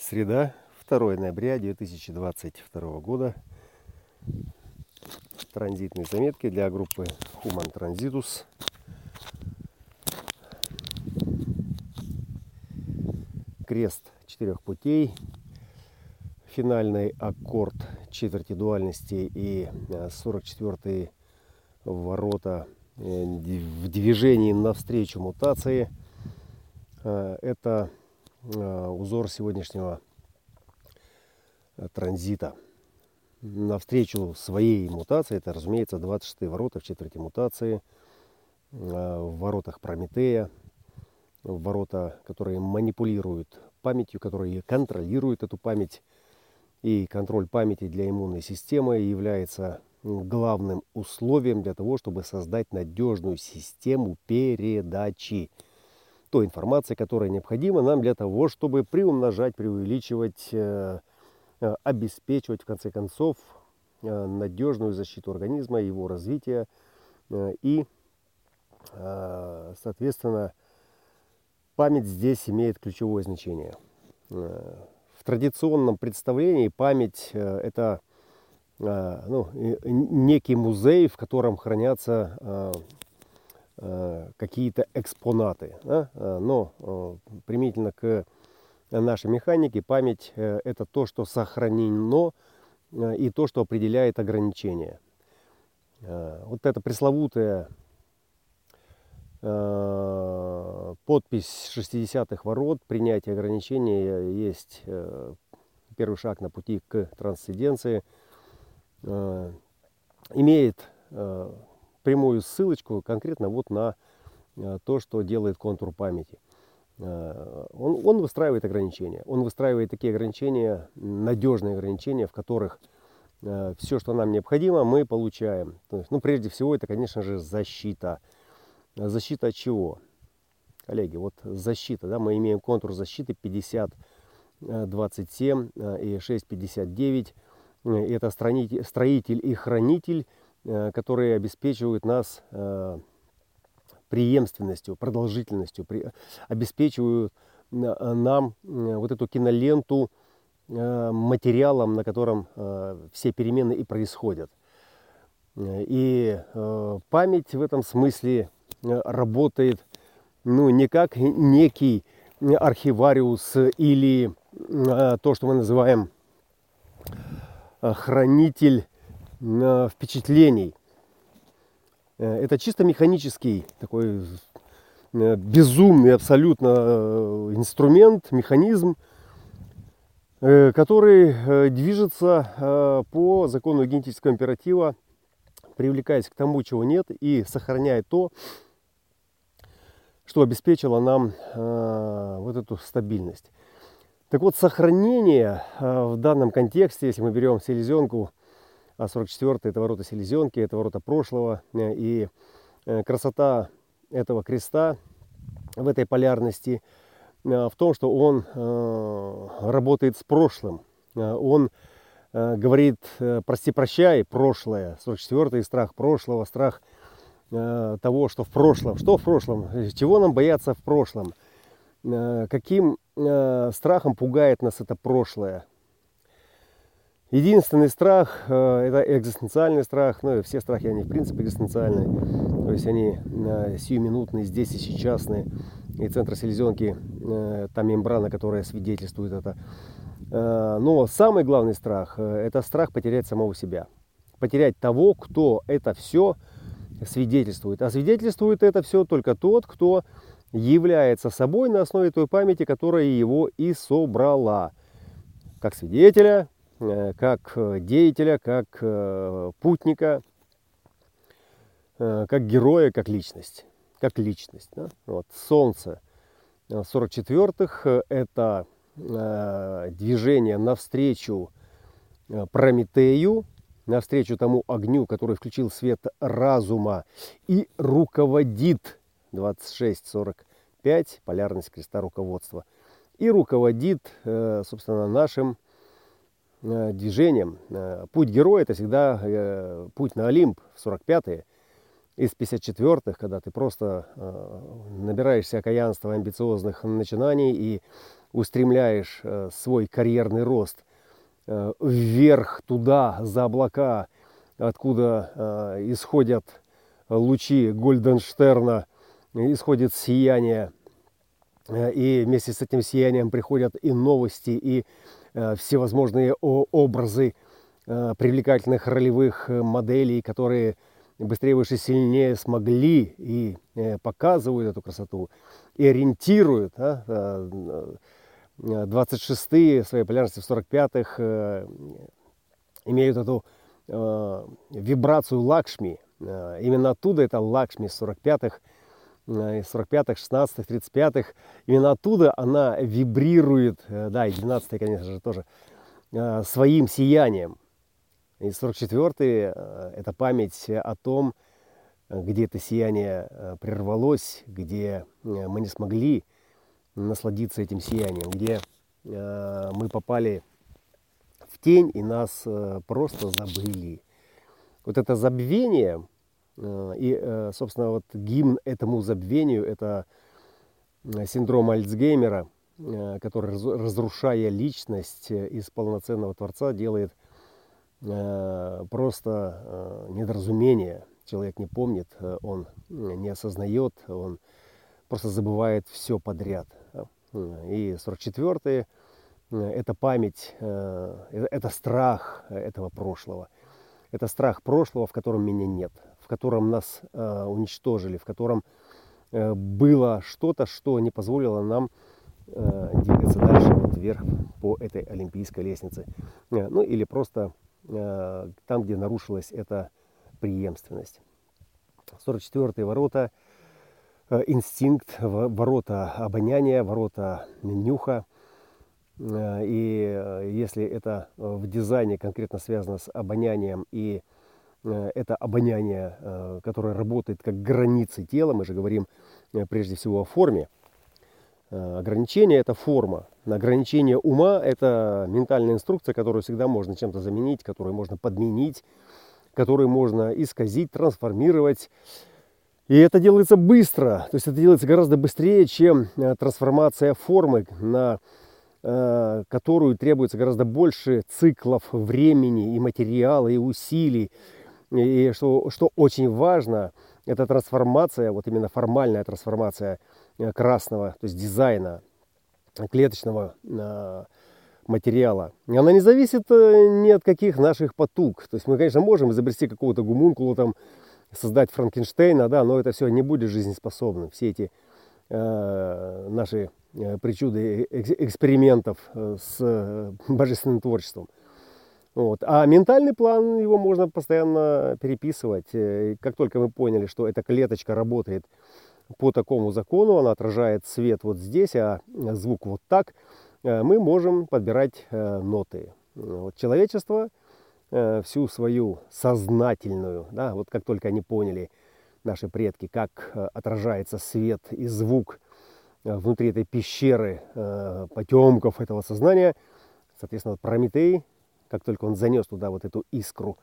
Среда, 2 ноября 2022 года. Транзитные заметки для группы Human Transitus. Крест четырех путей. Финальный аккорд четверти дуальности и 44-е э, ворота э, в движении навстречу мутации. Э, это узор сегодняшнего э, транзита. Навстречу своей мутации, это, разумеется, 26 ворота в четверти мутации, э, в воротах Прометея, в ворота, которые манипулируют памятью, которые контролируют эту память. И контроль памяти для иммунной системы является главным условием для того, чтобы создать надежную систему передачи той информации, которая необходима нам для того, чтобы приумножать, преувеличивать, э, э, обеспечивать, в конце концов, э, надежную защиту организма, его развития и, соответственно, память здесь имеет ключевое значение. В традиционном представлении память – это ну, некий музей, в котором хранятся какие-то экспонаты. Да? Э, но э, применительно к нашей механике память это то, что сохранено и то, что определяет ограничения. Вот эта пресловутая подпись 60-х ворот, принятие ограничения есть первый шаг на пути к трансценденции, имеет прямую ссылочку конкретно вот на э, то, что делает контур памяти. Э, он, он выстраивает ограничения. Он выстраивает такие ограничения, надежные ограничения, в которых э, все, что нам необходимо, мы получаем. Есть, ну, прежде всего, это, конечно же, защита. Защита от чего? Коллеги, вот защита, да, мы имеем контур защиты 50, 27 и 659. Это строитель и хранитель которые обеспечивают нас э, преемственностью, продолжительностью, обеспечивают э, нам вот эту киноленту материалом, на котором все перемены и происходят. И память в этом смысле работает ну, не как некий архивариус или то, что мы называем хранитель впечатлений. Э, это чисто механический такой э, безумный абсолютно э, инструмент, механизм, который движется по закону генетического императива, привлекаясь к тому, чего нет, и сохраняет то, что обеспечило нам вот эту стабильность. Так вот, сохранение в данном контексте, если мы берем селезенку, а 44 это ворота селезенки, это ворота прошлого. Э, и э, красота этого креста в этой полярности э, в том, что он работает с прошлым. Он говорит, прости, прощай, прошлое. 44-й страх прошлого, страх того, что в прошлом. Что в прошлом? Чего нам бояться в прошлом? Каким страхом пугает нас это прошлое? Единственный страх э, это экзистенциальный страх, ну все страхи, они в принципе экзистенциальные, то есть они э, сиюминутные, здесь и сейчасные. И центр селезенки, э, та мембрана, которая свидетельствует это. Но самый главный страх – это страх потерять самого себя. Потерять того, кто это все свидетельствует. А свидетельствует это все только тот, кто является собой на основе той памяти, которая его и собрала. Как свидетеля, как э, деятеля, как э, путника, как героя, как личность. Как личность. Да? Вот, солнце 44-х – это движение навстречу Прометею, навстречу тому огню, который включил свет разума и руководит 26-45, полярность креста руководства, и руководит, собственно, нашим Э, движением. Э, путь героя это всегда э, путь на Олимп в 45-е. Из 54-х, когда ты просто набираешься окаянства, амбициозных начинаний и устремляешь свой карьерный рост вверх, туда, за облака, откуда исходят лучи Гольденштерна, исходит сияние, и вместе с этим сиянием приходят и новости, и всевозможные образы привлекательных ролевых моделей, которые быстрее, выше, сильнее смогли и э, показывают эту красоту, и ориентируют. А, 26-е своей полярности в 45-х э, имеют эту э, вибрацию лакшми. Именно оттуда это лакшми с 45-х, из 45-х, 16-х, 35-х. Именно оттуда она вибрирует, да, и 12 конечно же, тоже, своим сиянием. И 44-й э, – это память о том, где это сияние э, прервалось, где э, мы не смогли насладиться этим сиянием, где мы попали в тень и нас просто забыли. Вот это забвение и, собственно, вот гимн этому забвению – это синдром Альцгеймера, который, разрушая личность из полноценного Творца, делает Э, просто э, недоразумение. Человек не помнит, э, он не осознает, он просто забывает все подряд. И 44-е – это память, это страх этого прошлого. Это страх прошлого, в котором меня нет, котором нас уничтожили, в котором было что-то, что не позволило нам двигаться дальше вот вверх по этой олимпийской лестнице. Ну или просто Э, там, где нарушилась эта преемственность. 44-е ворота, э, инстинкт, ворота обоняния, ворота нюха. Э, и если это в дизайне конкретно связано с обонянием и это обоняние, которое работает как границы тела, мы же говорим прежде всего о форме, Э, ограничение – это форма. Ограничение ума – это ментальная инструкция, которую всегда можно чем-то заменить, которую можно подменить, которую можно исказить, трансформировать. И это делается быстро, то есть это делается гораздо быстрее, чем э, трансформация формы, на э, которую требуется гораздо больше циклов времени и материала, и усилий. И что, что очень важно, это трансформация, вот именно формальная трансформация – Э, красного, то есть дизайна клеточного э, материала. Она не зависит э, ни от каких наших потуг. То есть мы, конечно, можем изобрести какого-то гумункула, там, создать Франкенштейна, да, но это все не будет жизнеспособным. Все эти э, наши причуды экспериментов с божественным творчеством. Вот. А ментальный план, его можно постоянно переписывать. Как только мы поняли, что эта клеточка работает по такому закону, она отражает свет вот здесь, а звук вот так, э, мы можем подбирать э, ноты. Вот человечество э, всю свою сознательную, да, вот как только они поняли, наши предки, как отражается свет и звук внутри этой пещеры потемков этого сознания, соответственно, Прометей, как только он занес туда вот эту искру,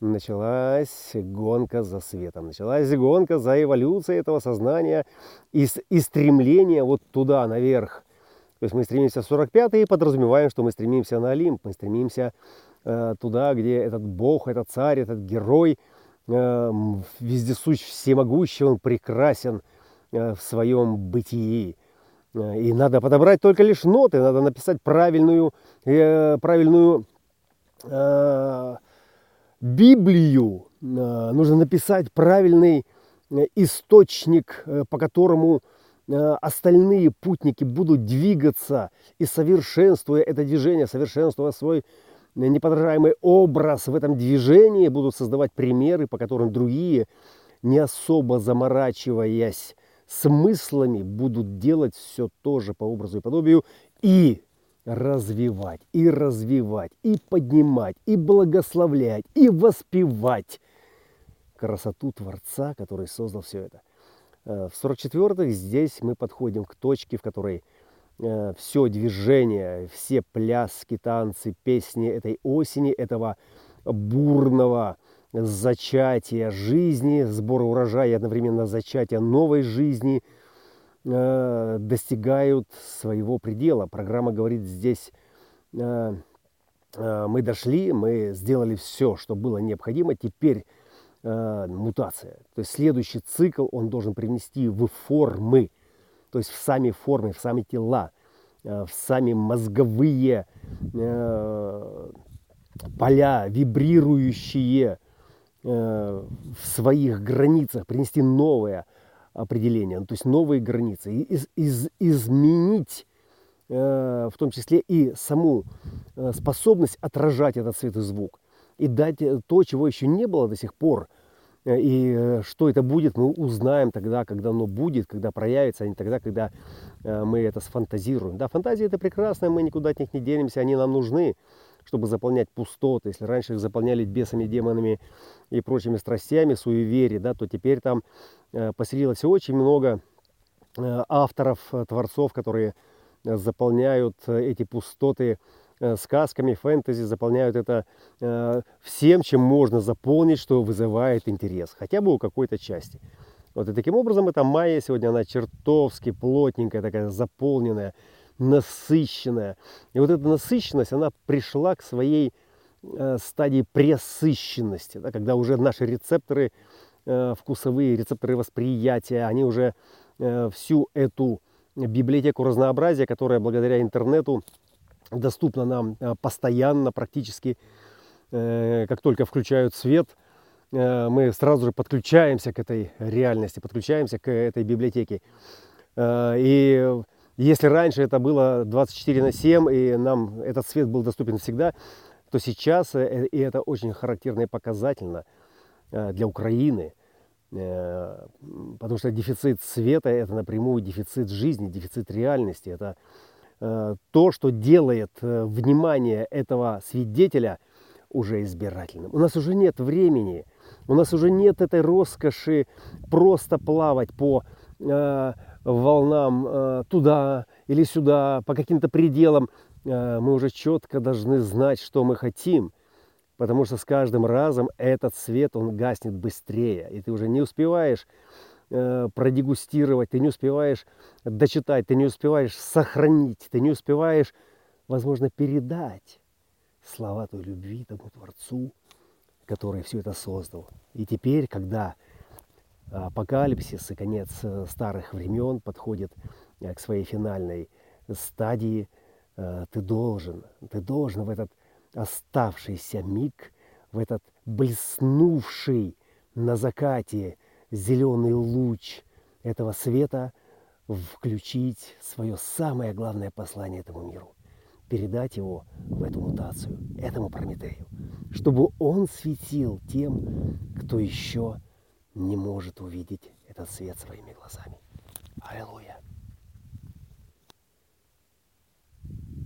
началась гонка за светом, началась гонка за эволюцией этого сознания и, и стремление вот туда, наверх. То есть мы стремимся в 45-й и подразумеваем, что мы стремимся на Олимп, мы стремимся э, туда, где этот бог, этот царь, этот герой э, вездесущ, всемогущий, он прекрасен э, в своем бытии. Э, и надо подобрать только лишь ноты, надо написать правильную, э, правильную Библию, э, нужно написать правильный э, источник, э, по которому остальные путники будут двигаться и совершенствуя это движение, совершенствуя свой неподражаемый образ в этом движении, будут создавать примеры, по которым другие, не особо заморачиваясь смыслами, будут делать все тоже по образу и подобию. И развивать, и развивать, и поднимать, и благословлять, и воспевать красоту Творца, который создал все это. Э, в 44-х здесь мы подходим к точке, в которой э, все движение, все пляски, танцы, песни этой осени, этого бурного зачатия жизни, сбора урожая и одновременно зачатия новой жизни – э, достигают своего предела. Программа говорит здесь, э, э, мы дошли, мы сделали все, что было необходимо, теперь э, мутация. То есть следующий цикл он должен привнести в формы, то есть в сами формы, в сами тела, э, в сами мозговые э, поля, вибрирующие э, в своих границах, принести новое определение, ну, то есть новые границы, и из, из, изменить э, в том числе и саму э, способность отражать этот цвет и звук, и дать то, чего еще не было до сих пор. И что это будет, мы узнаем тогда, когда оно будет, когда проявится, а не тогда, когда мы это сфантазируем. Да, фантазии это прекрасно, мы никуда от них не денемся, они нам нужны чтобы заполнять пустоты. Если раньше их заполняли бесами, демонами и прочими страстями, суеверий, да, то теперь там э, поселилось очень много э, авторов, э, творцов, которые заполняют эти пустоты сказками, фэнтези, заполняют это всем, чем можно заполнить, что вызывает интерес, хотя бы у какой-то части. Вот и таким образом эта майя сегодня, она чертовски плотненькая, такая заполненная, насыщенная. И вот эта насыщенность, она пришла к своей э, стадии пресыщенности, да, когда уже наши рецепторы э, вкусовые, рецепторы восприятия, они уже э, всю эту библиотеку разнообразия, которая благодаря интернету доступна нам постоянно, практически, как только включают свет, мы сразу же подключаемся к этой реальности, подключаемся к этой библиотеке. И если раньше это было 24 на 7, и нам этот свет был доступен всегда, то сейчас, э, и это очень характерно и показательно э, для Украины, э, потому что дефицит света – это напрямую дефицит жизни, дефицит реальности. Это то, что делает внимание этого свидетеля уже избирательным. У нас уже нет времени, у нас уже нет этой роскоши просто плавать по волнам э, туда или сюда, по каким-то пределам, э, мы уже четко должны знать, что мы хотим. Потому что с каждым разом этот свет, он гаснет быстрее. И ты уже не успеваешь э, продегустировать, ты не успеваешь дочитать, ты не успеваешь сохранить, ты не успеваешь, возможно, передать слова той любви тому Творцу, который все это создал. И теперь, когда апокалипсис и конец э, старых времен подходит э, к своей финальной стадии, э, ты должен, ты должен в этот оставшийся миг, в этот блеснувший на закате зеленый луч этого света включить свое самое главное послание этому миру, передать его в эту мутацию, этому Прометею, чтобы он светил тем, кто еще не может увидеть этот свет своими глазами. Аллилуйя.